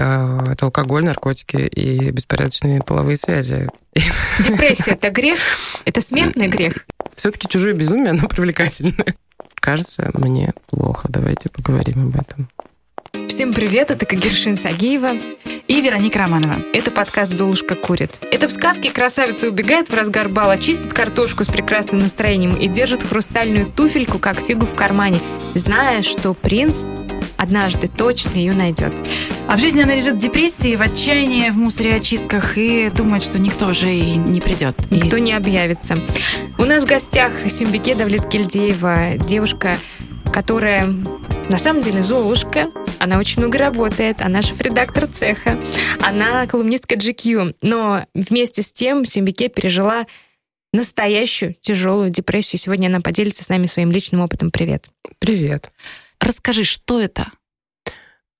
это алкоголь, наркотики и беспорядочные половые связи. Депрессия – это грех? Это смертный грех? Все-таки чужое безумие, оно привлекательное. Кажется, мне плохо. Давайте поговорим об этом. Всем привет, это Кагершин Сагеева и Вероника Романова. Это подкаст «Золушка курит». Это в сказке красавица убегает в разгар бала, чистит картошку с прекрасным настроением и держит хрустальную туфельку, как фигу в кармане, зная, что принц однажды точно ее найдет. А в жизни она лежит в депрессии, в отчаянии, в мусоре очистках и думает, что никто уже и не придет. Никто и... не объявится. У нас в гостях Симбике Давлет Кельдеева, девушка, которая на самом деле Золушка, она очень много работает, она шеф-редактор цеха, она колумнистка GQ, но вместе с тем Симбике пережила настоящую тяжелую депрессию. Сегодня она поделится с нами своим личным опытом. Привет. Привет. Расскажи, что это?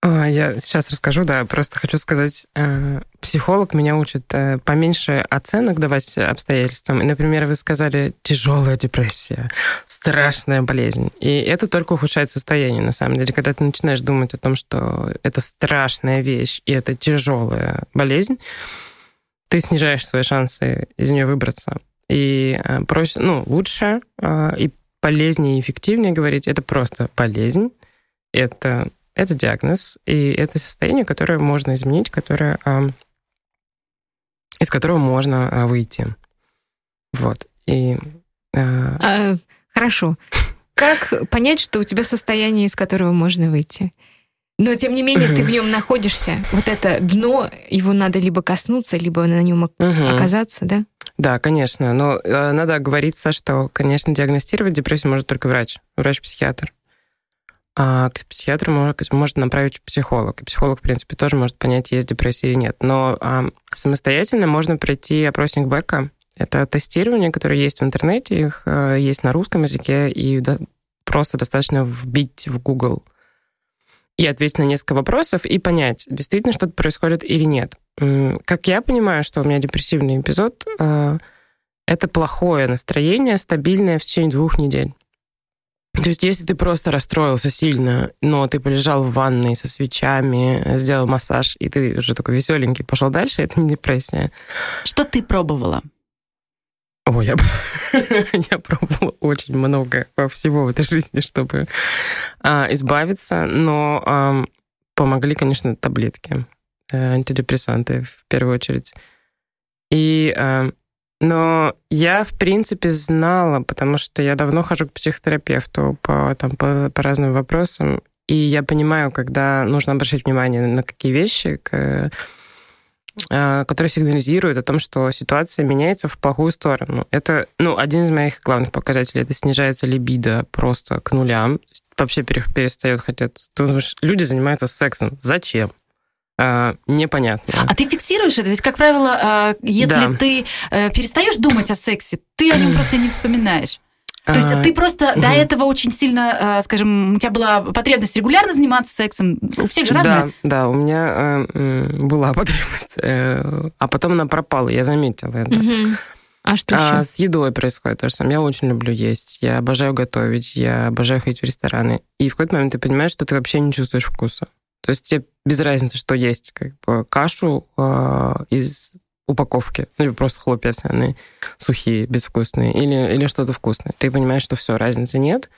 А, я сейчас расскажу, да, просто хочу сказать, э, психолог меня учит э, поменьше оценок давать обстоятельствам. И, например, вы сказали тяжелая депрессия, страшная болезнь. И это только ухудшает состояние, на самом деле. Когда ты начинаешь думать о том, что это страшная вещь и это тяжелая болезнь, ты снижаешь свои шансы из нее выбраться. И э, проще, ну, лучше и полезнее и эффективнее говорить, это просто болезнь, это это диагноз, и это состояние, которое можно изменить, которое, из которого можно а, выйти. Вот. И, а... А, хорошо. Как понять, что у тебя состояние, из которого можно выйти? Но, тем не менее, ты в нем находишься. Вот это дно, его надо либо коснуться, либо на нем оказаться, да? Да, конечно. Но э, надо оговориться, что, конечно, диагностировать депрессию может только врач, врач-психиатр а к психиатру может, может направить психолог. И психолог, в принципе, тоже может понять, есть депрессия или нет. Но а, самостоятельно можно пройти опросник Бека. Это тестирование, которое есть в интернете, их а, есть на русском языке, и да, просто достаточно вбить в Google и ответить на несколько вопросов и понять, действительно что-то происходит или нет. Как я понимаю, что у меня депрессивный эпизод, а, это плохое настроение, стабильное в течение двух недель. То есть, если ты просто расстроился сильно, но ты полежал в ванной со свечами, сделал массаж, и ты уже такой веселенький, пошел дальше, это не депрессия. Что ты пробовала? Ой, я, я пробовала очень много всего в этой жизни, чтобы а, избавиться, но а, помогли, конечно, таблетки, антидепрессанты в первую очередь. И а, но я, в принципе, знала, потому что я давно хожу к психотерапевту по, там, по, по разным вопросам, и я понимаю, когда нужно обращать внимание на какие вещи, к, а, которые сигнализируют о том, что ситуация меняется в плохую сторону. Это ну, один из моих главных показателей. Это снижается либидо просто к нулям. Вообще перестает хотеть. Люди занимаются сексом. Зачем? Э, непонятно. А ты фиксируешь это? Ведь, как правило, э, если да. ты э, перестаешь думать о сексе, ты о нем просто не вспоминаешь. То есть а, ты просто угу. до этого очень сильно, скажем, у тебя была потребность регулярно заниматься сексом. У всех же разная. Да, да, у меня э, была потребность, э, а потом она пропала, я заметила это. Угу. А что еще? А с едой происходит то же самое. Я очень люблю есть, я обожаю готовить, я обожаю ходить в рестораны. И в какой-то момент ты понимаешь, что ты вообще не чувствуешь вкуса. То есть тебе без разницы, что есть, как бы кашу э, из упаковки, ну или просто хлопья овсяные, сухие, безвкусные, или, или что-то вкусное. Ты понимаешь, что все, разницы нет.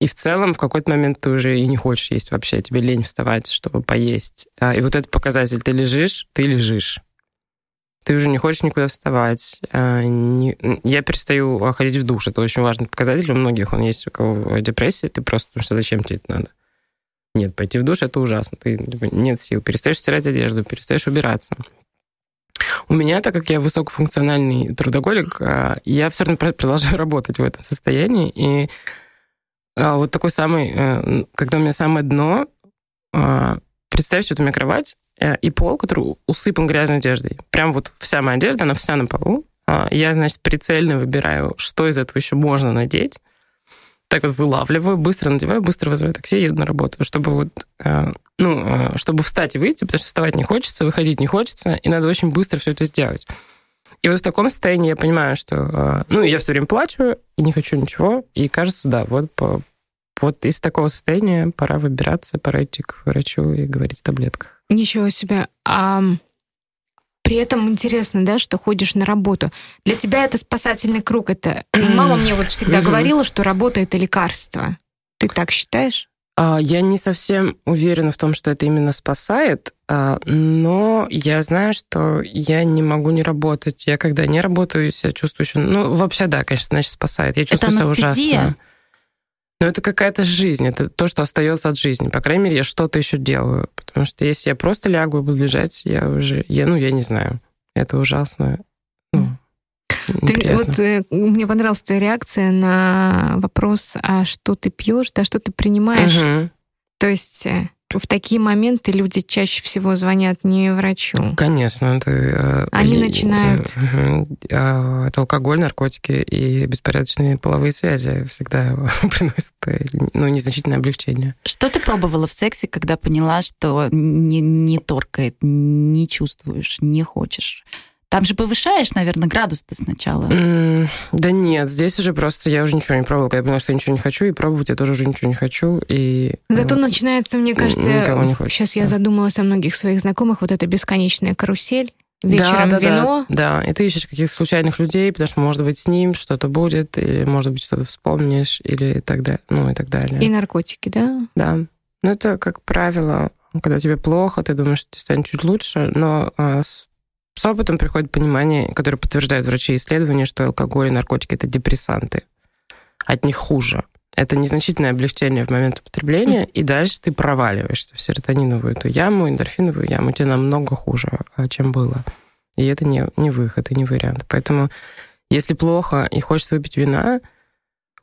И в целом в какой-то момент ты уже и не хочешь есть вообще, тебе лень вставать, чтобы поесть. А, и вот этот показатель, ты лежишь, ты лежишь. Ты уже не хочешь никуда вставать. А. Я перестаю ходить в душ. Это очень важный показатель. У многих он есть, у кого депрессия. Ты просто, потому что зачем тебе это надо? Нет, пойти в душ это ужасно. Ты типа, нет сил, перестаешь стирать одежду, перестаешь убираться. У меня, так как я высокофункциональный трудоголик, а, я все равно продолжаю работать в этом состоянии. И а, вот такой самый, э, когда у меня самое дно, а, представьте, вот у меня кровать э, и пол, который усыпан грязной одеждой. Прям вот вся моя одежда, она вся на полу. Я, значит, прицельно выбираю, что из этого еще можно надеть так вот вылавливаю, быстро надеваю, быстро вызываю такси, еду на работу, чтобы вот, э, ну, э, чтобы встать и выйти, потому что вставать не хочется, выходить не хочется, и надо очень быстро все это сделать. И вот в таком состоянии я понимаю, что, э, ну, я все время плачу и не хочу ничего, и кажется, да, вот по, вот из такого состояния пора выбираться, пора идти к врачу и говорить о таблетках. Ничего себе. А при этом интересно, да, что ходишь на работу. Для тебя это спасательный круг. Это мама мне вот всегда говорила, что работа это лекарство. Ты так считаешь? А, я не совсем уверена в том, что это именно спасает, а, но я знаю, что я не могу не работать. Я когда не работаю, себя чувствую еще... Ну, вообще, да, конечно, значит, спасает. Я чувствую это себя ужасно. Но это какая-то жизнь, это то, что остается от жизни. По крайней мере, я что-то еще делаю. Потому что если я просто лягу и буду лежать, я уже... Я, ну, я не знаю. Это ужасно. Ну, ты, вот э, мне понравилась твоя реакция на вопрос, а что ты пьешь, да, что ты принимаешь. Угу. То есть э, в такие моменты люди чаще всего звонят не врачу. Конечно. Это, э, Они и, начинают... А, это алкоголь, наркотики и беспорядочные половые связи всегда приносят ну, незначительное облегчение. Что ты пробовала в сексе, когда поняла, что не, не торкает, не чувствуешь, не хочешь? Там же повышаешь, наверное, градус-то сначала. Mm, да нет, здесь уже просто я уже ничего не пробовала. Я поняла, что я ничего не хочу, и пробовать я тоже уже ничего не хочу. И, Зато вот, начинается, мне кажется, не сейчас я задумалась о многих своих знакомых, вот эта бесконечная карусель. Вечером да, да, вино. Да, да, и ты ищешь каких-то случайных людей, потому что, может быть, с ним что-то будет, или, может быть, что-то вспомнишь, или так далее, ну и так далее. И наркотики, да? Да. Ну, это, как правило, когда тебе плохо, ты думаешь, что тебе станет чуть лучше, но а, с с опытом приходит понимание, которое подтверждают врачи исследования, что алкоголь и наркотики — это депрессанты. От них хуже. Это незначительное облегчение в момент употребления, и дальше ты проваливаешься в серотониновую эту яму, эндорфиновую яму. Тебе намного хуже, а, чем было. И это не, не выход и не вариант. Поэтому если плохо и хочется выпить вина,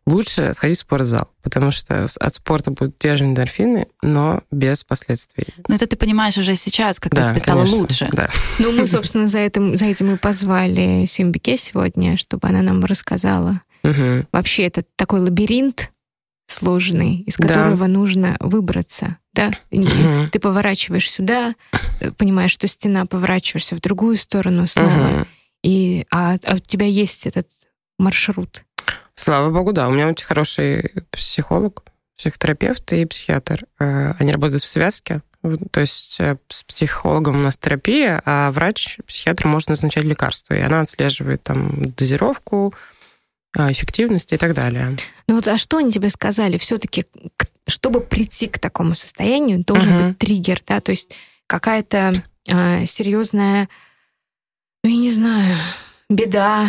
лучше сходить в спортзал, потому что от спорта будут те же эндорфины, но без последствий. Но это ты понимаешь уже сейчас, когда да, тебе стало конечно, лучше. Да. Ну, мы, собственно, за этим, за этим и позвали Симбике сегодня, чтобы она нам рассказала. Угу. Вообще, это такой лабиринт сложный, из которого да. нужно выбраться. Да? Угу. Ты поворачиваешь сюда, понимаешь, что стена, поворачиваешься в другую сторону снова. Угу. И, а, а у тебя есть этот маршрут. Слава богу, да. У меня очень хороший психолог, психотерапевт и психиатр. Э, они работают в связке. То есть э, с психологом у нас терапия, а врач, психиатр может назначать лекарства. И она отслеживает там дозировку, э, эффективность и так далее. Ну вот, а что они тебе сказали? Все-таки, чтобы прийти к такому состоянию, должен угу. быть триггер, да, то есть какая-то э, серьезная, ну я не знаю, беда.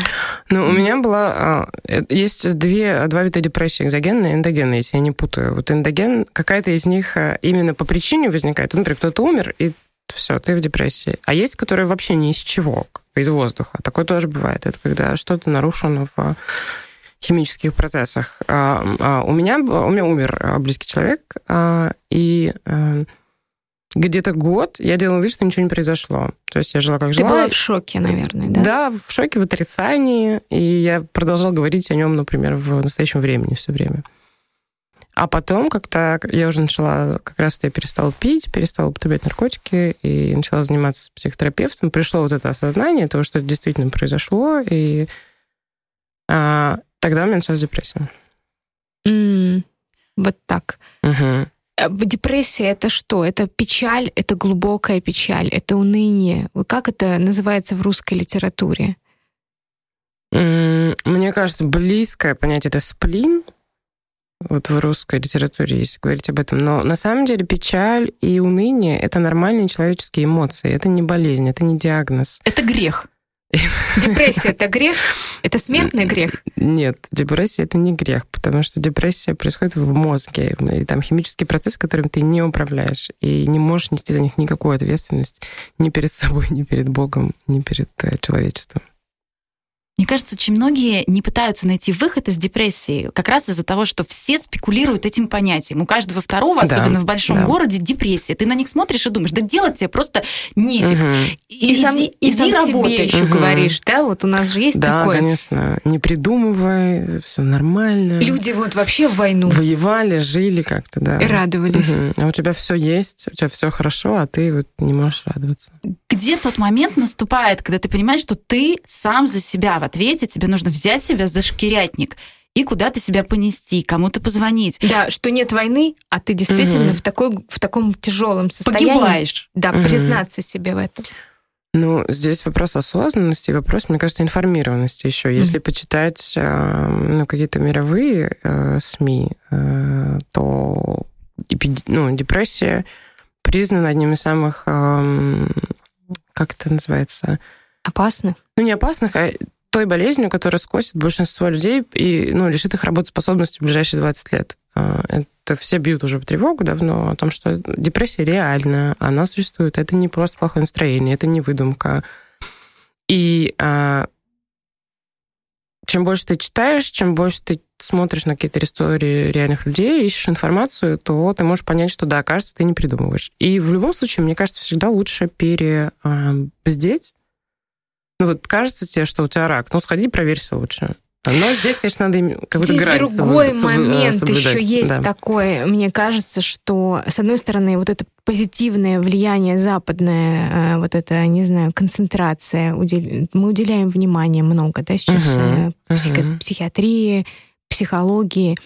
Ну, у меня была... А, э, есть две, два вида депрессии, экзогенная и эндогенная, если я не путаю. Вот эндоген, какая-то из них э, именно по причине возникает. Например, кто-то умер, и все, ты в депрессии. А есть, которые вообще ни из чего, из воздуха. Такое тоже бывает. Это когда что-то нарушено в химических процессах. А, а у меня, у меня умер близкий человек, и э, где-то год я делала вид, что ничего не произошло. То есть я жила как жила. Ты была в шоке, наверное, да? Да, в шоке, в отрицании. И я продолжала говорить о нем, например, в настоящем времени все время. А потом как-то я уже начала, как раз я перестала пить, перестала употреблять наркотики и начала заниматься психотерапевтом. Пришло вот это осознание того, что это действительно произошло, и а, тогда у меня началась депрессия. Mm, вот так. Угу. Э, депрессия это что? Это печаль, это глубокая печаль, это уныние. Как это называется в русской литературе? Мне кажется, близкое понятие это сплин. Вот в русской литературе, если говорить об этом. Но на самом деле печаль и уныние — это нормальные человеческие эмоции. Это не болезнь, это не диагноз. Это грех. Депрессия это грех? Это смертный грех? Нет, депрессия это не грех, потому что депрессия происходит в мозге, и там химический процесс, которым ты не управляешь, и не можешь нести за них никакую ответственность ни перед собой, ни перед Богом, ни перед э, человечеством. Мне кажется, очень многие не пытаются найти выход из депрессии как раз из-за того, что все спекулируют этим понятием. У каждого второго, да, особенно в большом да. городе, депрессия. Ты на них смотришь и думаешь, да делать тебе просто нефиг. Угу. И, и сам, иди, и сам себе еще угу. говоришь, да? Вот у нас же есть да, такое. Да, конечно. Не придумывай, все нормально. Люди вот вообще в войну. Воевали, жили как-то, да. И радовались. Угу. А у тебя все есть, у тебя все хорошо, а ты вот не можешь радоваться. Где тот момент наступает, когда ты понимаешь, что ты сам за себя ответе тебе нужно взять себя за шкирятник и куда-то себя понести, кому-то позвонить. Да, что нет войны, а ты действительно угу. в, такой, в таком тяжелом состоянии. Погибаешь. Да, угу. признаться себе в этом. Ну, здесь вопрос осознанности, вопрос, мне кажется, информированности еще. Если mm-hmm. почитать э, ну, какие-то мировые э, СМИ, э, то ну, депрессия признана одним из самых, эм, как это называется? Опасных? Ну, не опасных, а той болезнью, которая скосит большинство людей и ну, лишит их работоспособности в ближайшие 20 лет. Это все бьют уже в тревогу давно о том, что депрессия реальна, она существует. Это не просто плохое настроение, это не выдумка. И а, чем больше ты читаешь, чем больше ты смотришь на какие-то истории реальных людей, ищешь информацию, то ты можешь понять, что да, кажется, ты не придумываешь. И в любом случае, мне кажется, всегда лучше перебздеть. Ну вот кажется тебе, что у тебя рак, ну сходи, проверься лучше. Но здесь, конечно, надо какой-то Здесь другой момент соблюдать. еще есть да. такой. Мне кажется, что, с одной стороны, вот это позитивное влияние западное, э, вот это, не знаю, концентрация, мы уделяем внимание много, да, сейчас uh-huh, психо- uh-huh. психиатрии, психологии.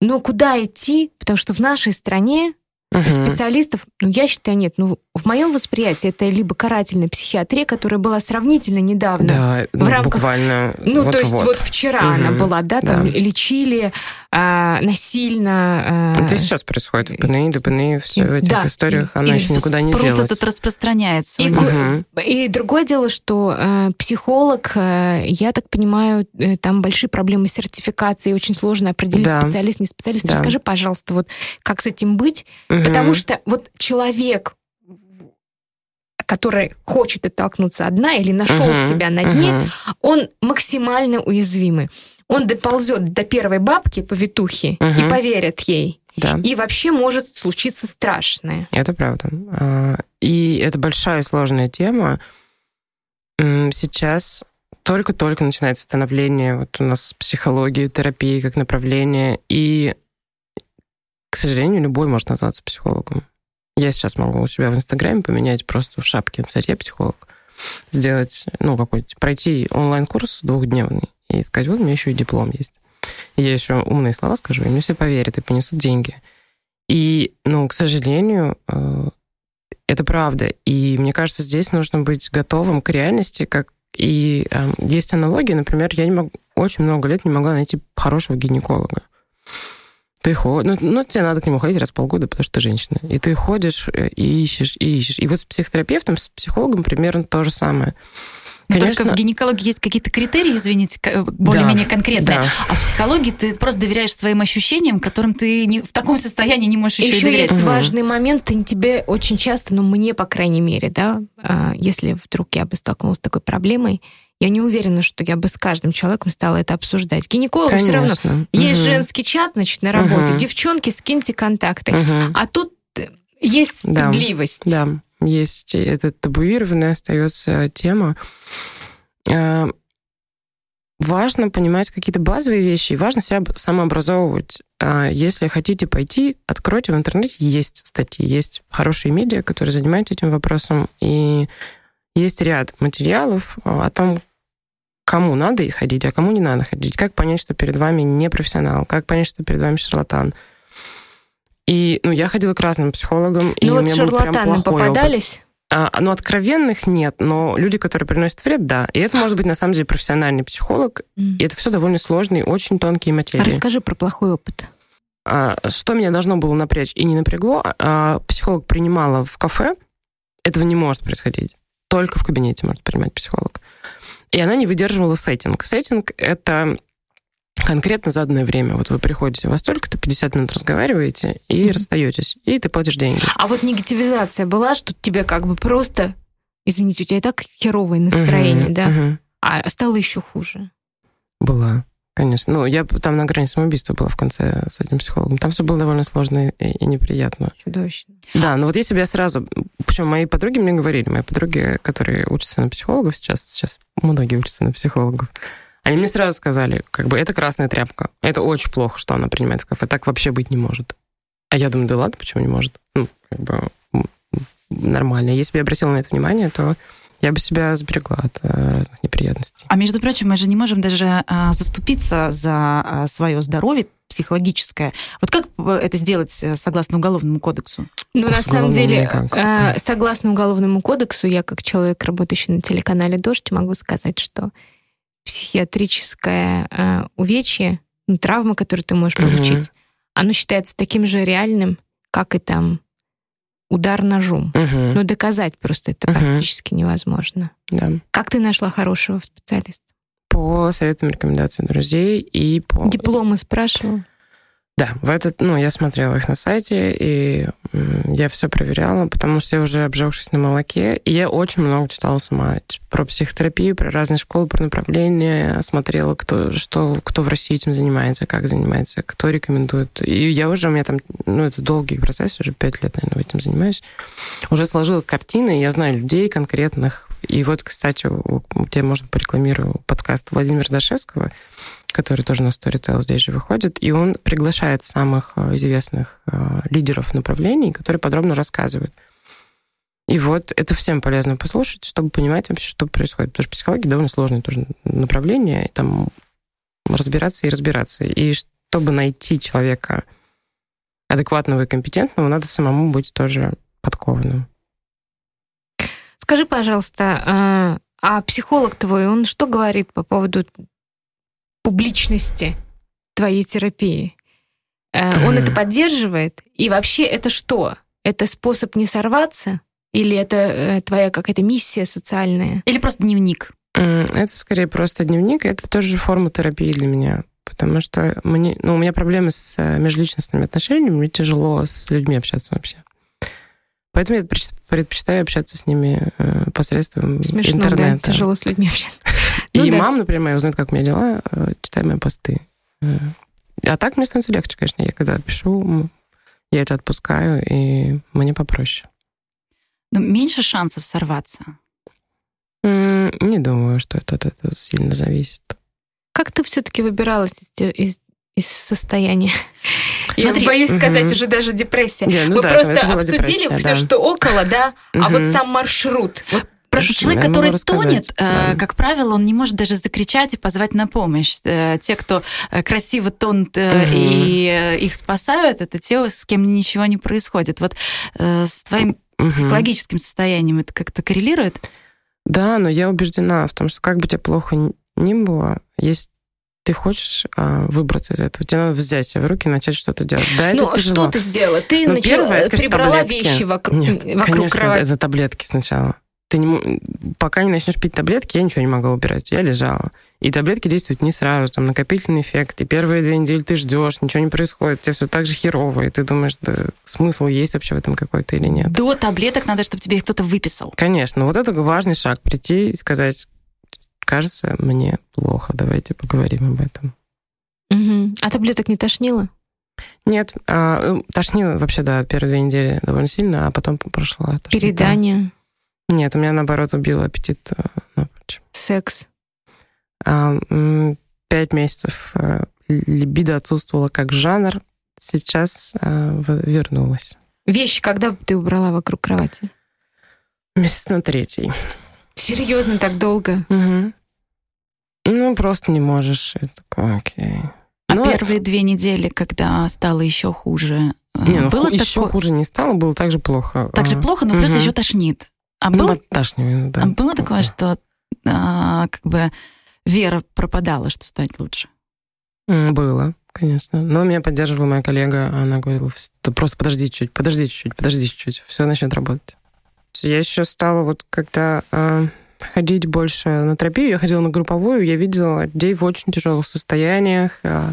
Но куда идти? Потому что в нашей стране Угу. Специалистов, ну, я считаю, нет. Ну, в моем восприятии это либо карательная психиатрия, которая была сравнительно недавно. Да, в ну, рамках, буквально. Ну, вот, то есть вот, вот вчера угу. она была, да, там да. лечили а, насильно. А... Это и сейчас происходит в ПНИ, ДПНИ, все в этих да. историях, она и еще никуда не делась. этот распространяется. И, угу. и другое дело, что э, психолог, э, я так понимаю, э, там большие проблемы с сертификацией, очень сложно определить да. специалист, не специалист. Да. Расскажи, пожалуйста, вот как с этим быть? Угу. Потому что вот человек который хочет оттолкнуться от дна или нашел uh-huh, себя на дне, uh-huh. он максимально уязвимый. Он доползет до первой бабки, повитухи, uh-huh. и поверит ей. Да. И вообще может случиться страшное. Это правда. А, и это большая сложная тема. Сейчас только-только начинается становление вот у нас психологии, терапии как направление. И к сожалению, любой может назваться психологом. Я сейчас могу у себя в Инстаграме поменять просто в шапке, написать, я психолог. Сделать, ну, какой-то, пройти онлайн-курс двухдневный и сказать, вот у меня еще и диплом есть. И я еще умные слова скажу, и мне все поверят и понесут деньги. И, ну, к сожалению, э, это правда. И мне кажется, здесь нужно быть готовым к реальности, как и э, есть аналогия, например, я не могу, очень много лет не могла найти хорошего гинеколога. Ты ходишь, ну, ну, тебе надо к нему ходить раз в полгода, потому что ты женщина. И ты ходишь э, и ищешь, и ищешь. И вот с психотерапевтом, с психологом примерно то же самое. Конечно. Только в гинекологии есть какие-то критерии, извините, более-менее да, конкретные. Да. А в психологии ты просто доверяешь своим ощущениям, которым ты не, в таком состоянии не можешь еще, еще доверять. есть угу. важный момент, и тебе очень часто, ну мне, по крайней мере, да, а, если вдруг я бы столкнулась с такой проблемой, я не уверена, что я бы с каждым человеком стала это обсуждать. Гинеколог все равно. Угу. Есть женский чат, значит, на работе. Угу. Девчонки, скиньте контакты. Угу. А тут есть стыдливость. Да, да. есть. Это табуированная остается тема. А, важно понимать какие-то базовые вещи, и важно себя самообразовывать. А, если хотите пойти, откройте в интернете, есть статьи, есть хорошие медиа, которые занимаются этим вопросом, и есть ряд материалов о том, кому надо ходить, а кому не надо ходить. Как понять, что перед вами не профессионал, как понять, что перед вами шарлатан. И ну, я ходила к разным психологам, ну, и вот шарлатаны попадались? Опыт. А, ну, откровенных нет, но люди, которые приносят вред, да. И это может быть, на самом деле, профессиональный психолог. Mm. И это все довольно сложные, очень тонкие материи. Расскажи про плохой опыт. А, что меня должно было напрячь и не напрягло, а, психолог принимала в кафе, этого не может происходить только в кабинете может принимать психолог. И она не выдерживала сеттинг. Сеттинг — это конкретно заданное время. Вот вы приходите, у вас только-то 50 минут разговариваете и mm-hmm. расстаетесь, и ты платишь деньги. А вот негативизация была, что тебе как бы просто, извините, у тебя и так херовое настроение, mm-hmm. да? Mm-hmm. А стало еще хуже. Была. Конечно. Ну, я там на грани самоубийства была в конце с этим психологом. Там все было довольно сложно и, и неприятно. Чудовищно. Да, но вот если бы я сразу... Причем мои подруги мне говорили, мои подруги, которые учатся на психологов сейчас, сейчас многие учатся на психологов, они мне сразу сказали, как бы, это красная тряпка. Это очень плохо, что она принимает в кафе. Так вообще быть не может. А я думаю, да ладно, почему не может? Ну, как бы нормально. Если бы я обратила на это внимание, то я бы себя сберегла от э, разных неприятностей. А между прочим, мы же не можем даже а, заступиться за а, свое здоровье психологическое. Вот как это сделать э, согласно Уголовному кодексу? Ну, на самом деле, э, согласно Уголовному кодексу, я как человек, работающий на телеканале «Дождь», могу сказать, что психиатрическое э, увечье, ну, травма, которую ты можешь получить, угу. оно считается таким же реальным, как и там удар ножом. Угу. Но доказать просто это угу. практически невозможно. Да. Как ты нашла хорошего специалиста? По советам рекомендациям друзей и по... Дипломы спрашивала? Да, в этот, ну, я смотрела их на сайте, и я все проверяла, потому что я уже обжегшись на молоке, и я очень много читала сама про психотерапию, про разные школы, про направления, смотрела, кто, что, кто в России этим занимается, как занимается, кто рекомендует. И я уже, у меня там, ну, это долгий процесс, уже пять лет, наверное, этим занимаюсь. Уже сложилась картина, и я знаю людей конкретных. И вот, кстати, я, можно, порекламирую подкаст Владимира Дашевского, который тоже на Storytel здесь же выходит, и он приглашает самых э, известных э, лидеров направлений, которые подробно рассказывают. И вот это всем полезно послушать, чтобы понимать вообще, что происходит. Потому что психология довольно сложное тоже направление, и там разбираться и разбираться. И чтобы найти человека адекватного и компетентного, надо самому быть тоже подкованным. Скажи, пожалуйста, а, а психолог твой, он что говорит по поводу публичности твоей терапии. Mm-hmm. Он это поддерживает? И вообще это что? Это способ не сорваться? Или это э, твоя какая-то миссия социальная? Или просто дневник? Это скорее просто дневник. Это тоже форма терапии для меня. Потому что мне, ну, у меня проблемы с э, межличностными отношениями, мне тяжело с людьми общаться вообще. Поэтому я предпочитаю общаться с ними посредством Смешно, интернета. Да, тяжело с людьми общаться. Ну, и да. мама, например, моя узнает, как у меня дела, э, читая мои посты. Э, а так мне становится легче, конечно. Я когда пишу, я это отпускаю, и мне попроще. Но меньше шансов сорваться? Не думаю, что это от этого сильно зависит. Как ты все-таки выбиралась из, из, из состояния? Смотри, Я боюсь сказать уже даже депрессия. Yeah, ну Мы да, просто обсудили все, да. что около, да, а вот сам маршрут. Вот Просто человек, который тонет, да. Э, как правило, он не может даже закричать и позвать на помощь. Э, те, кто э, красиво тонут угу. и их спасают, это те, с кем ничего не происходит. Вот с твоим угу. психологическим состоянием это как-то коррелирует? Да, но я убеждена в том, что как бы тебе плохо ни было, есть ты хочешь а, выбраться из этого, тебе надо взять себя в руки и начать что-то делать. Да, ну, это тяжело. что ты сделала? Ты ну, начала, первое, прибрала таблетки. вещи вокруг, Нет, вокруг конечно, кровати. это таблетки сначала ты не, пока не начнешь пить таблетки, я ничего не могла убирать. Я лежала. И таблетки действуют не сразу, там накопительный эффект. И первые две недели ты ждешь, ничего не происходит, тебе все так же херово, и ты думаешь, да смысл есть вообще в этом какой-то или нет. До таблеток надо, чтобы тебе кто-то выписал. Конечно. Вот это важный шаг. Прийти и сказать, кажется, мне плохо, давайте поговорим об этом. Угу. А таблеток не тошнило? Нет, а, тошнило вообще, да, первые две недели довольно сильно, а потом прошла. Передание? Нет, у меня, наоборот, убил аппетит э. Секс? А, пять месяцев э, либидо отсутствовала как жанр, сейчас а, вернулась. Вещи когда ты убрала вокруг кровати? Месяц на третий. Серьезно, так долго? Угу. Ну, просто не можешь. Это окей. А Но... первые две недели, когда стало еще хуже, не, ну, было ху- такое... еще хуже не стало, было так же плохо. Так же плохо, но угу. плюс еще тошнит. А ну, было, да. а было такое, что а, как бы вера пропадала, что стать лучше? Было, конечно. Но меня поддерживала моя коллега. Она говорила, просто подожди чуть, подожди чуть, подожди чуть, все начнет работать. Я еще стала вот когда э, ходить больше на терапию, я ходила на групповую, я видела людей в очень тяжелых состояниях, э,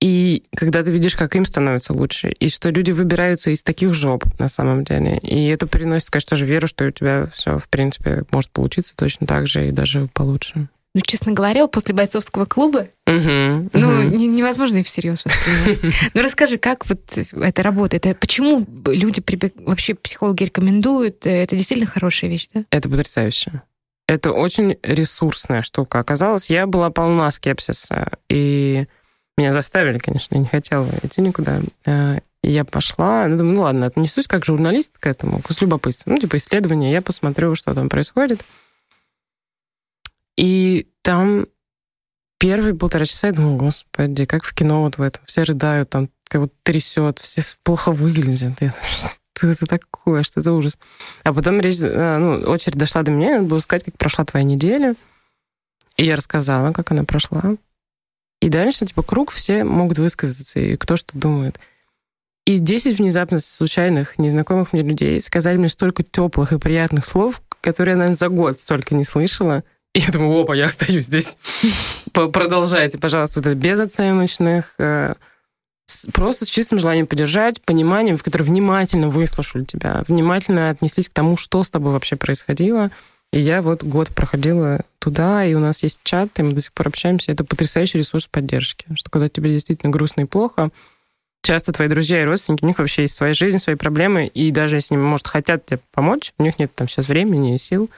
и когда ты видишь, как им становится лучше, и что люди выбираются из таких жоп на самом деле. И это приносит, конечно, тоже веру, что у тебя все, в принципе, может получиться точно так же и даже получше. Ну, честно говоря, после бойцовского клуба, uh-huh, ну, uh-huh. невозможно их всерьез воспринимать. Ну, расскажи, как вот это работает? Почему люди вообще психологи рекомендуют? Это действительно хорошая вещь, да? Это потрясающе. Это очень ресурсная штука. Оказалось, я была полна скепсиса. И меня заставили, конечно, я не хотела идти никуда. Э, И я пошла, ну, думаю, ну ладно, отнесусь как журналист к этому, с любопытством. Ну, типа исследование, я посмотрю, что там происходит. И там первые полтора часа я думаю, господи, как в кино вот в этом. Все рыдают, там как будто трясет, все плохо выглядят. Я думаю, что это такое, что за ужас. А потом речь, э, ну, очередь дошла до меня, надо было сказать, как прошла твоя неделя. И я рассказала, как она прошла. И дальше, типа, круг, все могут высказаться, и кто что думает. И 10 внезапно случайных, незнакомых мне людей сказали мне столько теплых и приятных слов, которые я, наверное, за год столько не слышала. Я думаю, опа, я остаюсь здесь. Продолжайте, пожалуйста, вот это безоценочных, э, просто с чистым желанием поддержать, пониманием, в которое внимательно выслушали тебя, внимательно отнеслись к тому, что с тобой вообще происходило. И я вот год проходила туда, и у нас есть чат, и мы до сих пор общаемся. Это потрясающий ресурс поддержки. Что когда тебе действительно грустно и плохо, часто твои друзья и родственники, у них вообще есть своя жизнь, свои проблемы, и даже если они, может, хотят тебе помочь, у них нет там сейчас времени и сил,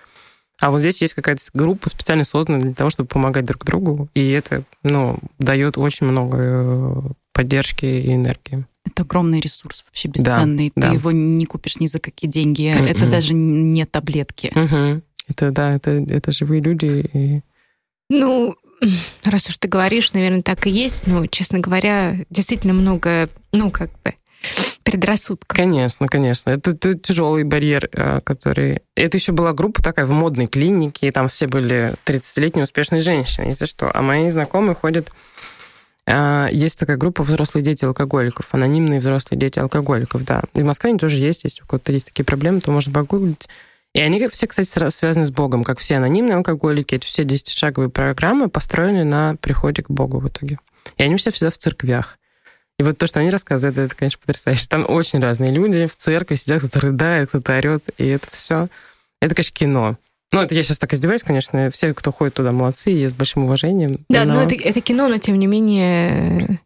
а вот здесь есть какая-то группа специально создана для того, чтобы помогать друг другу, и это, ну, дает очень много э, поддержки и энергии. Это огромный ресурс, вообще бесценный. Да, Ты да. его не купишь ни за какие деньги. Mm-hmm. Это даже не таблетки. Mm-hmm. Это, да, это, это живые люди. И... Ну, раз уж ты говоришь, наверное, так и есть. Но, честно говоря, действительно много, ну, как бы, предрассудков. Конечно, конечно. Это, это тяжелый барьер, э, который... Это еще была группа такая в модной клинике, и там все были 30-летние успешные женщины, если что. А мои знакомые ходят... Э, есть такая группа «Взрослые дети алкоголиков», анонимные взрослые дети алкоголиков, да. И в Москве они тоже есть, если у кого-то есть такие проблемы, то можно погуглить. И они все, кстати, связаны с Богом, как все анонимные алкоголики. Эти все 10-шаговые программы построены на приходе к Богу в итоге. И они все всегда в церквях. И вот то, что они рассказывают, это, конечно, потрясающе. Там очень разные люди в церкви сидят, кто-то рыдает, кто-то орет, и это все. Это, конечно, кино. Ну, это я сейчас так издеваюсь, конечно. Все, кто ходит туда, молодцы, я с большим уважением. Да, но, но это, это кино, но тем не менее...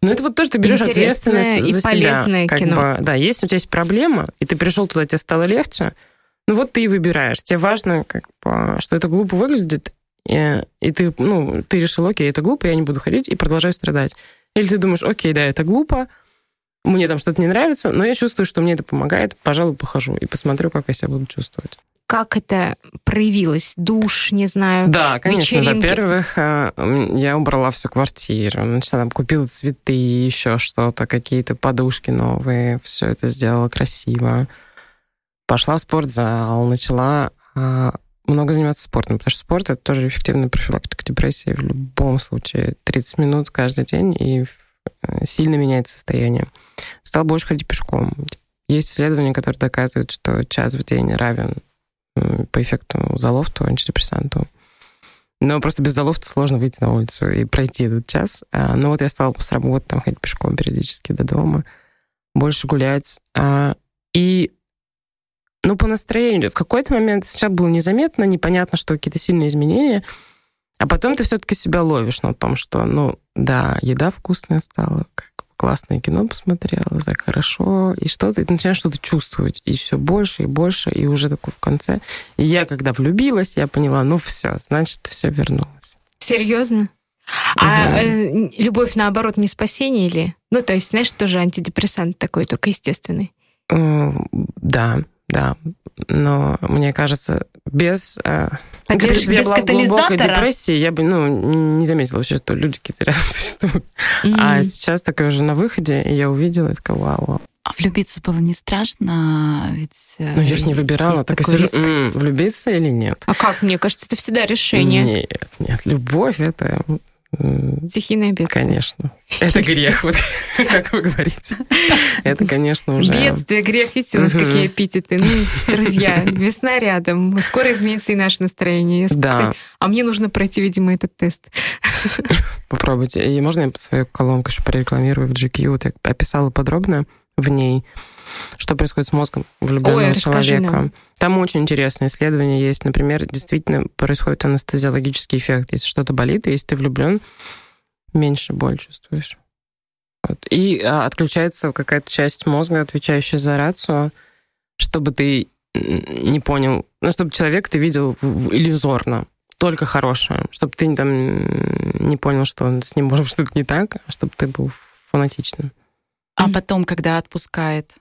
Ну, это вот то, что ты берешь ответственность и за полезное себя. Кино. Бы, да, если у тебя есть проблема, и ты пришел туда, тебе стало легче, ну вот ты и выбираешь. Тебе важно, как бы, что это глупо выглядит, и, и ты, ну, ты решил, окей, это глупо, я не буду ходить, и продолжаю страдать. Или ты думаешь, окей, да, это глупо, мне там что-то не нравится, но я чувствую, что мне это помогает, пожалуй, похожу и посмотрю, как я себя буду чувствовать. Как это проявилось? Душ, не знаю, Да, конечно. вечеринки? Во-первых, э, я убрала всю квартиру. Значит, там купила цветы, еще что-то, какие-то подушки новые. Все это сделала красиво. Пошла в спортзал, начала э, много заниматься спортом, потому что спорт — это тоже эффективная профилактика депрессии в любом случае. 30 минут каждый день, и э, сильно меняет состояние. Стал больше ходить пешком. Есть исследования, которые доказывают, что час в день равен по эффекту залофту, антидепрессанту. Но просто без залофта сложно выйти на улицу и пройти этот час. А, но вот я стала с работы там ходить пешком периодически до дома, больше гулять. А, и ну, по настроению. В какой-то момент сейчас было незаметно, непонятно, что какие-то сильные изменения. А потом ты все-таки себя ловишь на том, что, ну, да, еда вкусная стала, как классное кино посмотрела, так хорошо, и что-то, и ты начинаешь что-то чувствовать, и все больше и больше, и уже такой в конце. И я, когда влюбилась, я поняла, ну все, значит, все вернулось. Серьезно? А э, любовь, наоборот, не спасение или? Ну, то есть, знаешь, тоже антидепрессант такой, только естественный. Да, да. Но мне кажется, без... Э, Поддерж... без была катализатора? депрессии, я бы ну, не заметила вообще, что люди какие-то рядом существуют. Mm-hmm. А сейчас такая уже на выходе, и я увидела, и такая, вау, А влюбиться было не страшно? Ведь э, ну, я же не выбирала. Так я сижу, м-м, влюбиться или нет? А как? Мне кажется, это всегда решение. Нет, нет. Любовь — это Стихийное бедствие. Конечно. Это грех, вот как вы говорите. Это, конечно, уже... Бедствие, грех. Видите, у нас какие эпитеты. Ну, друзья, весна рядом. Скоро изменится и наше настроение. Да. а мне нужно пройти, видимо, этот тест. Попробуйте. И можно я свою колонку еще прорекламирую в GQ? Вот я описала подробно в ней что происходит с мозгом влюбленного Ой, человека. Нам. Там очень интересное исследование есть. Например, действительно происходит анестезиологический эффект. Если что-то болит, если ты влюблен, меньше боль чувствуешь. Вот. И а, отключается какая-то часть мозга, отвечающая за рацию, чтобы ты не понял, ну, чтобы человек ты видел иллюзорно, только хорошее, чтобы ты там не понял, что с ним может что-то не так, а чтобы ты был фанатичным. А потом, когда отпускает?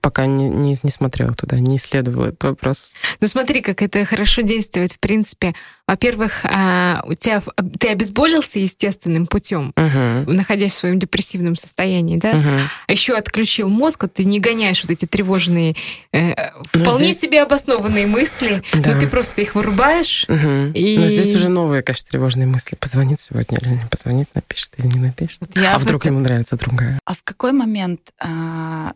Пока не, не, не смотрела туда, не исследовала этот вопрос. Ну смотри, как это хорошо действует, в принципе. Во-первых, а, у тебя ты обезболился естественным путем, угу. находясь в своем депрессивном состоянии, да? Угу. А еще отключил мозг, вот ты не гоняешь вот эти тревожные, э, ну, вполне здесь... себе обоснованные мысли, да. но ты просто их вырубаешь. Угу. И... Но здесь уже новые, конечно, тревожные мысли. Позвонит сегодня или не позвонит, напишет или не напишет. Вот а вдруг ему нравится другая. А в какой момент а,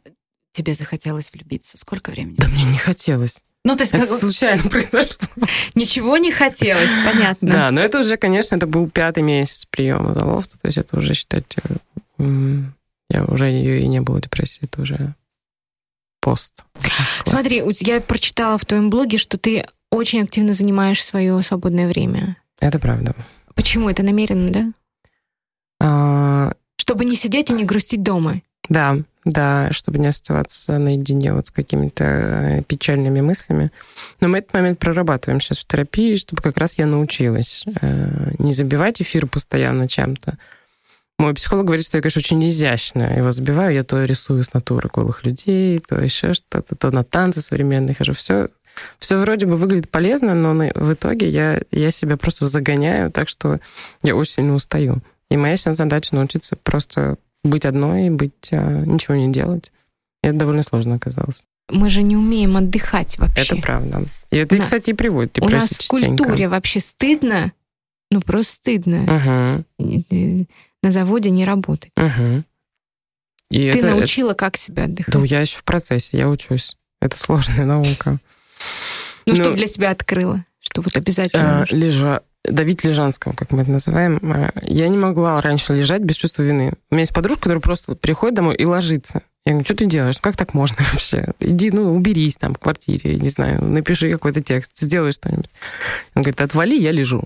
тебе захотелось влюбиться? Сколько времени? Да мне не хотелось. Ну, то есть это как... случайно произошло. Ничего не хотелось, понятно. Да, но это уже, конечно, это был пятый месяц приема залофта, то есть это уже считать, я уже ее и не было депрессии, это уже пост. Смотри, я прочитала в твоем блоге, что ты очень активно занимаешь свое свободное время. Это правда. Почему? Это намеренно, да? А... Чтобы не сидеть и не грустить дома. Да, да, чтобы не оставаться наедине вот с какими-то э, печальными мыслями. Но мы этот момент прорабатываем сейчас в терапии, чтобы как раз я научилась э, не забивать эфир постоянно чем-то. Мой психолог говорит, что я, конечно, очень изящно его забиваю. Я то рисую с натуры голых людей, то еще что-то, то на танцы современные хожу. Все, все вроде бы выглядит полезно, но в итоге я, я себя просто загоняю так, что я очень сильно устаю. И моя сейчас задача научиться просто быть одной, быть, а, ничего не делать. И это довольно сложно оказалось. Мы же не умеем отдыхать вообще. Это правда. И это, да. кстати, и приводит У нас в культуре вообще стыдно, ну просто стыдно угу. на заводе не работать. Угу. И Ты это, научила, это... как себя отдыхать? Да, я еще в процессе, я учусь. Это сложная наука. Ну, что ну, для себя открыла? Что вот обязательно? А, лежа, давить лежанского, как мы это называем. А, я не могла раньше лежать без чувства вины. У меня есть подружка, которая просто приходит домой и ложится. Я говорю, что ты делаешь? Как так можно вообще? Иди, ну, уберись там в квартире, не знаю, напиши какой-то текст, сделай что-нибудь. Он говорит, отвали, я лежу.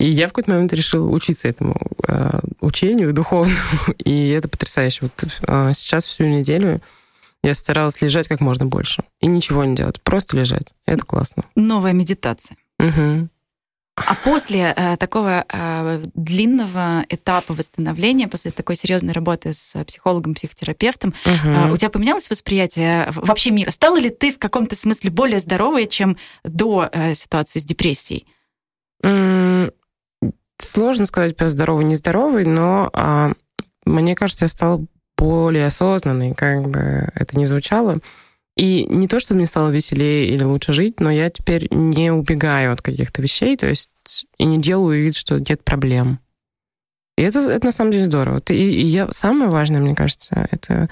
И я в какой-то момент решила учиться этому э, учению духовному, и это потрясающе. Вот э, сейчас всю неделю я старалась лежать как можно больше и ничего не делать, просто лежать. Это классно. Новая медитация. Угу. А после э, такого э, длинного этапа восстановления, после такой серьезной работы с психологом, психотерапевтом, угу. э, у тебя поменялось восприятие вообще мира? Стала ли ты в каком-то смысле более здоровой, чем до э, ситуации с депрессией? Сложно сказать про здоровый, нездоровый, но э, мне кажется, я стала более осознанной, как бы это ни звучало. И не то, что мне стало веселее или лучше жить, но я теперь не убегаю от каких-то вещей, то есть и не делаю вид, что нет проблем. И это, это на самом деле здорово. Ты, и, и я, самое важное, мне кажется, это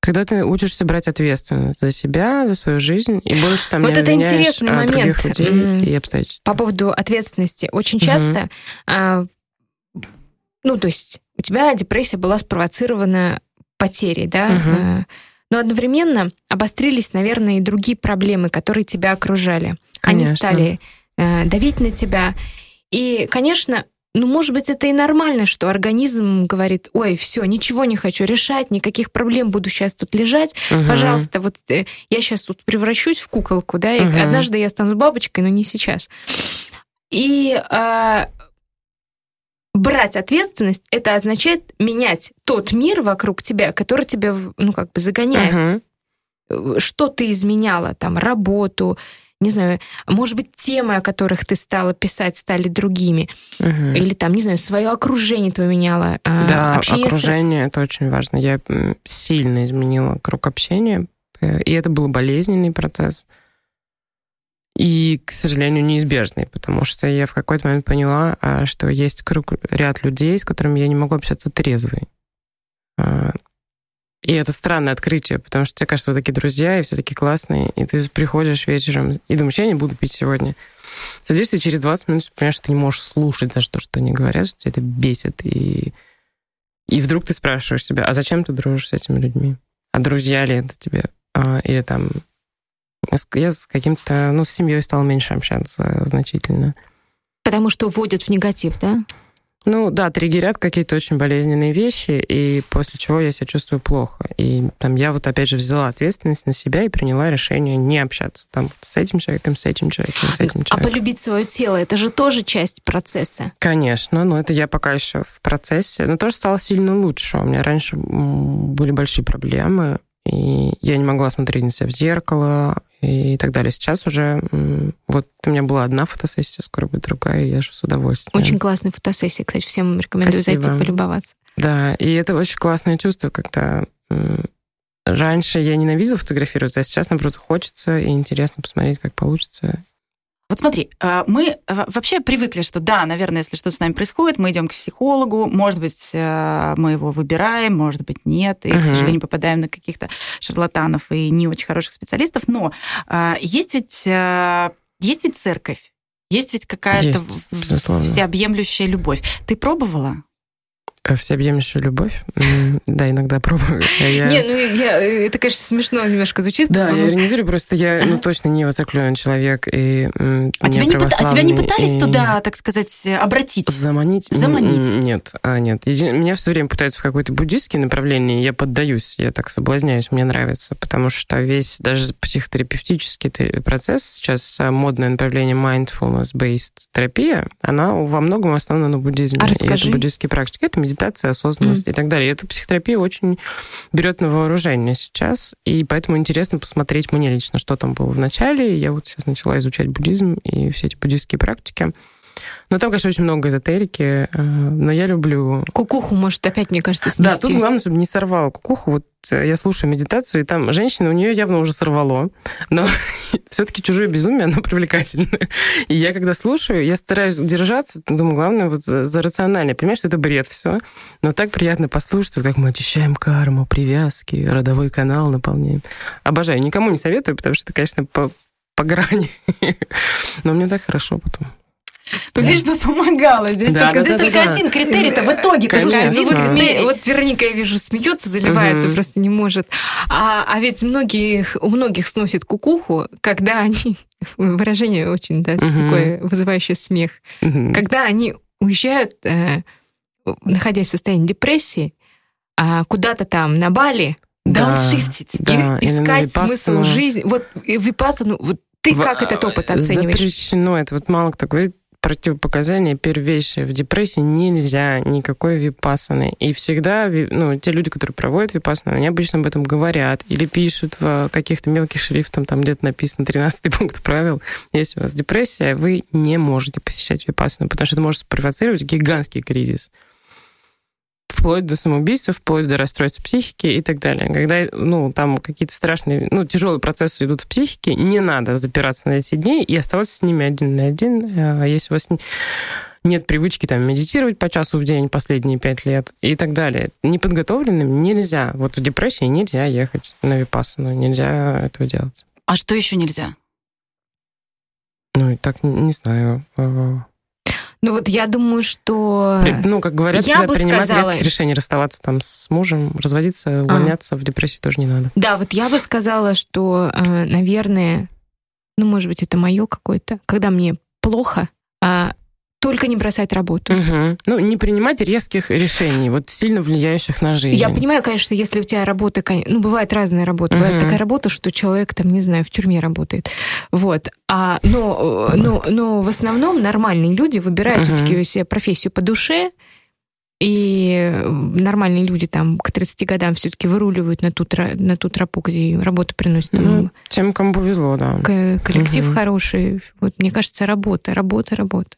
когда ты учишься брать ответственность за себя, за свою жизнь, и больше там вот не это интересный момент людей и обстоятельств. По поводу ответственности. Очень часто, угу. а, ну, то есть у тебя депрессия была спровоцирована потерей, да, угу. а, но одновременно обострились, наверное, и другие проблемы, которые тебя окружали. Конечно. Они стали э, давить на тебя. И, конечно, ну, может быть, это и нормально, что организм говорит, ой, все, ничего не хочу решать, никаких проблем, буду сейчас тут лежать, угу. пожалуйста, вот э, я сейчас тут превращусь в куколку, да, и угу. однажды я стану бабочкой, но не сейчас. И э, брать ответственность, это означает менять тот мир вокруг тебя, который тебя, ну, как бы загоняет. Угу. Что ты изменяла, там, работу, не знаю, может быть, темы, о которых ты стала писать, стали другими. Угу. Или там, не знаю, свое окружение поменяла. А, да, общение окружение, с... это очень важно. Я сильно изменила круг общения, э, и это был болезненный процесс и, к сожалению, неизбежный, потому что я в какой-то момент поняла, а, что есть круг, ряд людей, с которыми я не могу общаться трезвый. А, и это странное открытие, потому что тебе кажется, вы такие друзья, и все такие классные, и ты приходишь вечером и думаешь, я не буду пить сегодня. Садишься, и через 20 минут понимаешь, что ты не можешь слушать даже то, что они говорят, что тебя это бесит. И, и вдруг ты спрашиваешь себя, а зачем ты дружишь с этими людьми? А друзья ли это тебе? А, или там я с каким-то, ну, с семьей стал меньше общаться значительно. Потому что вводят в негатив, да? Ну да, триггерят какие-то очень болезненные вещи, и после чего я себя чувствую плохо. И там я вот опять же взяла ответственность на себя и приняла решение не общаться там с этим человеком, с этим человеком, с этим а человеком. А полюбить свое тело, это же тоже часть процесса. Конечно, но это я пока еще в процессе. Но тоже стало сильно лучше. У меня раньше были большие проблемы, и я не могла смотреть на себя в зеркало, и так далее. Сейчас уже вот у меня была одна фотосессия, скоро будет другая, и я же с удовольствием. Очень классная фотосессия, кстати, всем рекомендую Спасибо. зайти полюбоваться. Да, и это очень классное чувство, когда раньше я ненавидела фотографироваться, а сейчас, наоборот, хочется и интересно посмотреть, как получится. Вот смотри, э, мы э, вообще привыкли, что да, наверное, если что-то с нами происходит, мы идем к психологу, может быть, э, мы его выбираем, может быть, нет, и, uh-huh. к сожалению, попадаем на каких-то шарлатанов и не очень хороших специалистов, но есть ведь, есть ведь церковь, есть ведь какая-то всеобъемлющая любовь. Ты пробовала? Э, всеобъемлющая любовь. Да, иногда пробую. Я... Не, ну я, это, конечно, смешно немножко звучит. Да, я иронизирую, просто я ну, точно не воцеркленный человек. И а, тебя не пыта... а тебя не пытались и... туда, так сказать, обратить? Заманить? Заманить? Нет, а, нет. Меня все время пытаются в какое-то буддийское направление, и я поддаюсь, я так соблазняюсь, мне нравится, потому что весь даже психотерапевтический процесс, сейчас модное направление mindfulness-based терапия, она во многом основана на буддизме. А расскажи. И это буддийские практики. Это медитация медитация, осознанность mm. и так далее. И эта психотерапия очень берет на вооружение сейчас, и поэтому интересно посмотреть мне лично, что там было в начале. Я вот сейчас начала изучать буддизм и все эти буддийские практики. Ну, там, конечно, очень много эзотерики, э, но я люблю... Кукуху, может, опять, мне кажется, снести. Да, тут главное, чтобы не сорвало кукуху. Вот э, я слушаю медитацию, и там женщина, у нее явно уже сорвало, но все-таки чужое безумие, оно привлекательное. И я, когда слушаю, я стараюсь держаться, думаю, главное, вот за, за рациональное. Понимаешь, что это бред все, но так приятно послушать, вот как мы очищаем карму, привязки, родовой канал наполняем. Обожаю. Никому не советую, потому что это, конечно, по, по грани. Но мне так хорошо потом. Ну, лишь бы помогала. Здесь да, только, да, здесь да, только да, один критерий-то в итоге. Слушайте, ну, вы сме... вот Вероника, я вижу, смеется, заливается, угу. просто не может. А, а ведь многих, у многих сносит кукуху, когда они... Выражение очень да, угу. такое вызывающее смех. Угу. Когда они уезжают, э, находясь в состоянии депрессии, э, куда-то там на Бали, да, дауншифтить, да, искать смысл жизни. Вот випассану, вот ты в, как этот опыт оцениваешь? Запрещено. Это вот мало кто говорит противопоказания первейшие. В депрессии нельзя никакой випассаны. И всегда ну, те люди, которые проводят випассану, они обычно об этом говорят или пишут в каких-то мелких шрифтах, там где-то написано 13 пункт правил. Если у вас депрессия, вы не можете посещать випассану, потому что это может спровоцировать гигантский кризис вплоть до самоубийства, вплоть до расстройства психики и так далее. Когда ну, там какие-то страшные, ну, тяжелые процессы идут в психике, не надо запираться на эти дни и оставаться с ними один на один. А если у вас нет привычки там медитировать по часу в день последние пять лет и так далее. Неподготовленным нельзя. Вот в депрессии нельзя ехать на випассану, нельзя этого делать. А что еще нельзя? Ну, так не знаю. Ну вот я думаю, что... Ну, как говорят, я бы принимать сказала... резких решений, расставаться там с мужем, разводиться, а. увольняться а. в депрессии тоже не надо. Да, вот я бы сказала, что, э, наверное, ну, может быть, это мое какое-то, когда мне плохо, а только не бросать работу. Угу. Ну, не принимать резких решений, вот сильно влияющих на жизнь. Я понимаю, конечно, если у тебя работа, ну, бывает разная работа. Угу. Бывает такая работа, что человек, там, не знаю, в тюрьме работает. Вот. А, но, но, но в основном нормальные люди выбирают угу. все-таки себе профессию по душе, и нормальные люди там к 30 годам все-таки выруливают на ту, на ту тропу, где работа приносит. Ну, тем, кому повезло, да. Коллектив угу. хороший. Вот, мне кажется, работа, работа, работа.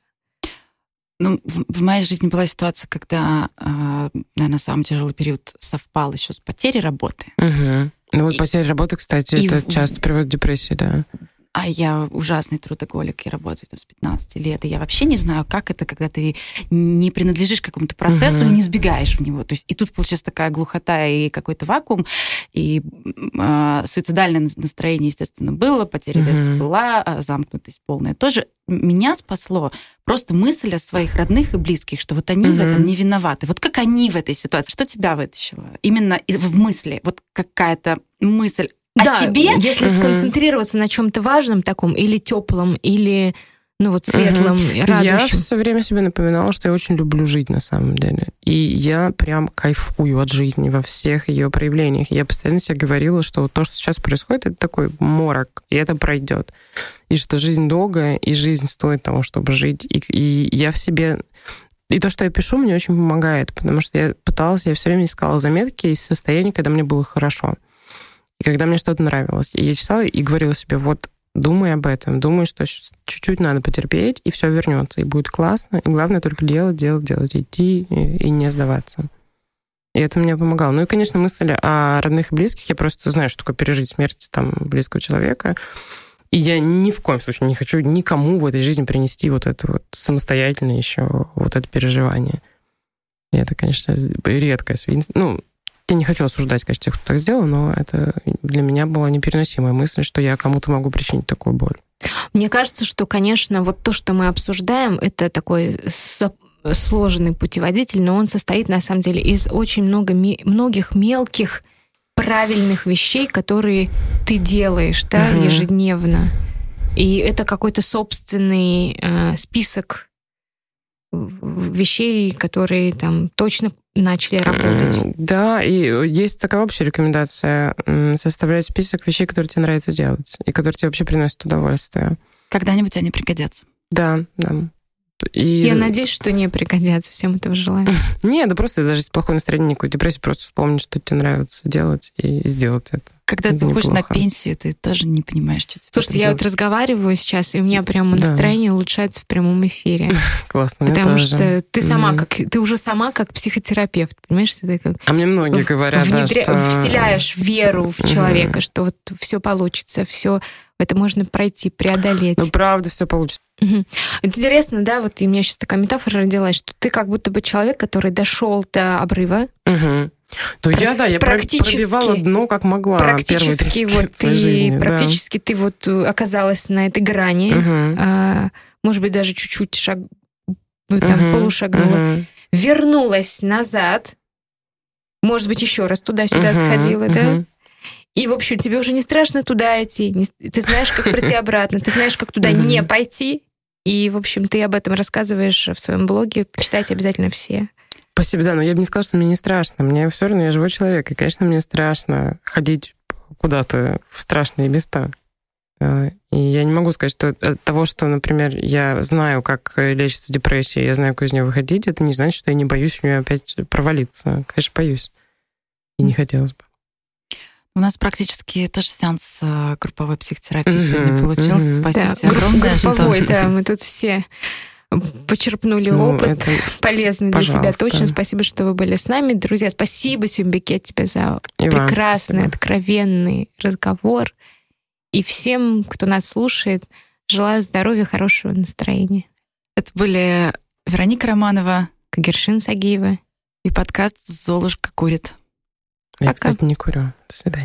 Ну, в, в моей жизни была ситуация, когда, э, наверное, самый тяжелый период совпал еще с потерей работы. Угу. Ну вот и, потеря работы, кстати, это в... часто приводит к депрессии, да а я ужасный трудоголик, я работаю там с 15 лет, и я вообще не знаю, как это, когда ты не принадлежишь какому-то процессу uh-huh. и не сбегаешь в него. То есть и тут получается такая глухота и какой-то вакуум, и э, суицидальное настроение, естественно, было, потеря веса uh-huh. была, а замкнутость полная тоже. Меня спасло просто мысль о своих родных и близких, что вот они uh-huh. в этом не виноваты. Вот как они в этой ситуации? Что тебя вытащило? Именно в мысли, вот какая-то мысль о да, себе. Если угу. сконцентрироваться на чем-то важном таком, или теплом, или ну вот светлым, угу. радующим. Я все время себе напоминала, что я очень люблю жить на самом деле. И я прям кайфую от жизни во всех ее проявлениях. Я постоянно себе говорила, что то, что сейчас происходит, это такой морок, и это пройдет. И что жизнь долгая, и жизнь стоит того, чтобы жить. И, и я в себе и то, что я пишу, мне очень помогает, потому что я пыталась, я все время искала заметки из состояния, когда мне было хорошо. И когда мне что-то нравилось. Я читала и говорила себе, вот думай об этом, думай, что чуть-чуть надо потерпеть, и все вернется, и будет классно. И главное только делать, делать, делать, идти и, и не сдаваться. И это мне помогало. Ну и, конечно, мысль о родных и близких. Я просто знаю, что такое пережить смерть там близкого человека. И я ни в коем случае не хочу никому в этой жизни принести вот это вот самостоятельно еще вот это переживание. И это, конечно, редкое свидетельство. Ну, я не хочу осуждать, конечно, тех, кто так сделал, но это для меня была непереносимая мысль, что я кому-то могу причинить такую боль. Мне кажется, что, конечно, вот то, что мы обсуждаем, это такой сложный путеводитель, но он состоит, на самом деле, из очень много, многих мелких правильных вещей, которые ты делаешь да, угу. ежедневно. И это какой-то собственный э, список вещей, которые там точно начали работать. Да, и есть такая общая рекомендация составлять список вещей, которые тебе нравится делать, и которые тебе вообще приносят удовольствие. Когда-нибудь они пригодятся. Да, да. И... Я надеюсь, что не пригодятся. Всем этого желаю. Нет, да просто даже если плохое настроение, никакой депрессии, просто вспомнить, что тебе нравится делать, и сделать это. Когда ты уходишь на пенсию, ты тоже не понимаешь, что тебе Слушайте, я вот разговариваю сейчас, и у меня прямо настроение улучшается в прямом эфире. Классно, Потому что ты сама как... Ты уже сама как психотерапевт, понимаешь? Ты как... А мне многие говорят, да, что... Вселяешь веру в человека, что вот все получится, все это можно пройти, преодолеть. Ну, правда, все получится. Угу. Интересно, да, вот и у меня сейчас такая метафора родилась, что ты как будто бы человек, который дошел до обрыва. Угу. То я, да, я практически, пробивала дно как могла. Практически вот ты, жизни, практически да. ты вот э, оказалась на этой грани, угу. а, может быть, даже чуть-чуть шаг, ну, там, угу. полушагнула, угу. вернулась назад, может быть, еще раз туда-сюда угу. сходила, угу. да? И, в общем, тебе уже не страшно туда идти, не, ты знаешь, как пройти обратно, ты знаешь, как туда не пойти. И, в общем, ты об этом рассказываешь в своем блоге. Почитайте обязательно все. Спасибо, да, но я бы не сказала, что мне не страшно. Мне все равно, я живой человек, и, конечно, мне страшно ходить куда-то в страшные места. А, и я не могу сказать, что от того, что, например, я знаю, как лечится депрессия, я знаю, как из нее выходить, это не значит, что я не боюсь в нее опять провалиться. Конечно, боюсь. И не хотелось бы. У нас практически тоже сеанс э, групповой психотерапии mm-hmm. сегодня получился. Mm-hmm. Спасибо да, огромное. Групповой, да, мы тут все почерпнули ну, опыт полезный для себя. Точно спасибо, что вы были с нами. Друзья, спасибо, Сюмбике, тебе за И прекрасный, откровенный разговор. И всем, кто нас слушает, желаю здоровья, хорошего настроения. Это были Вероника Романова, Кагершин Сагиева и подкаст «Золушка курит». Я, Пока. кстати, не курю. До свидания.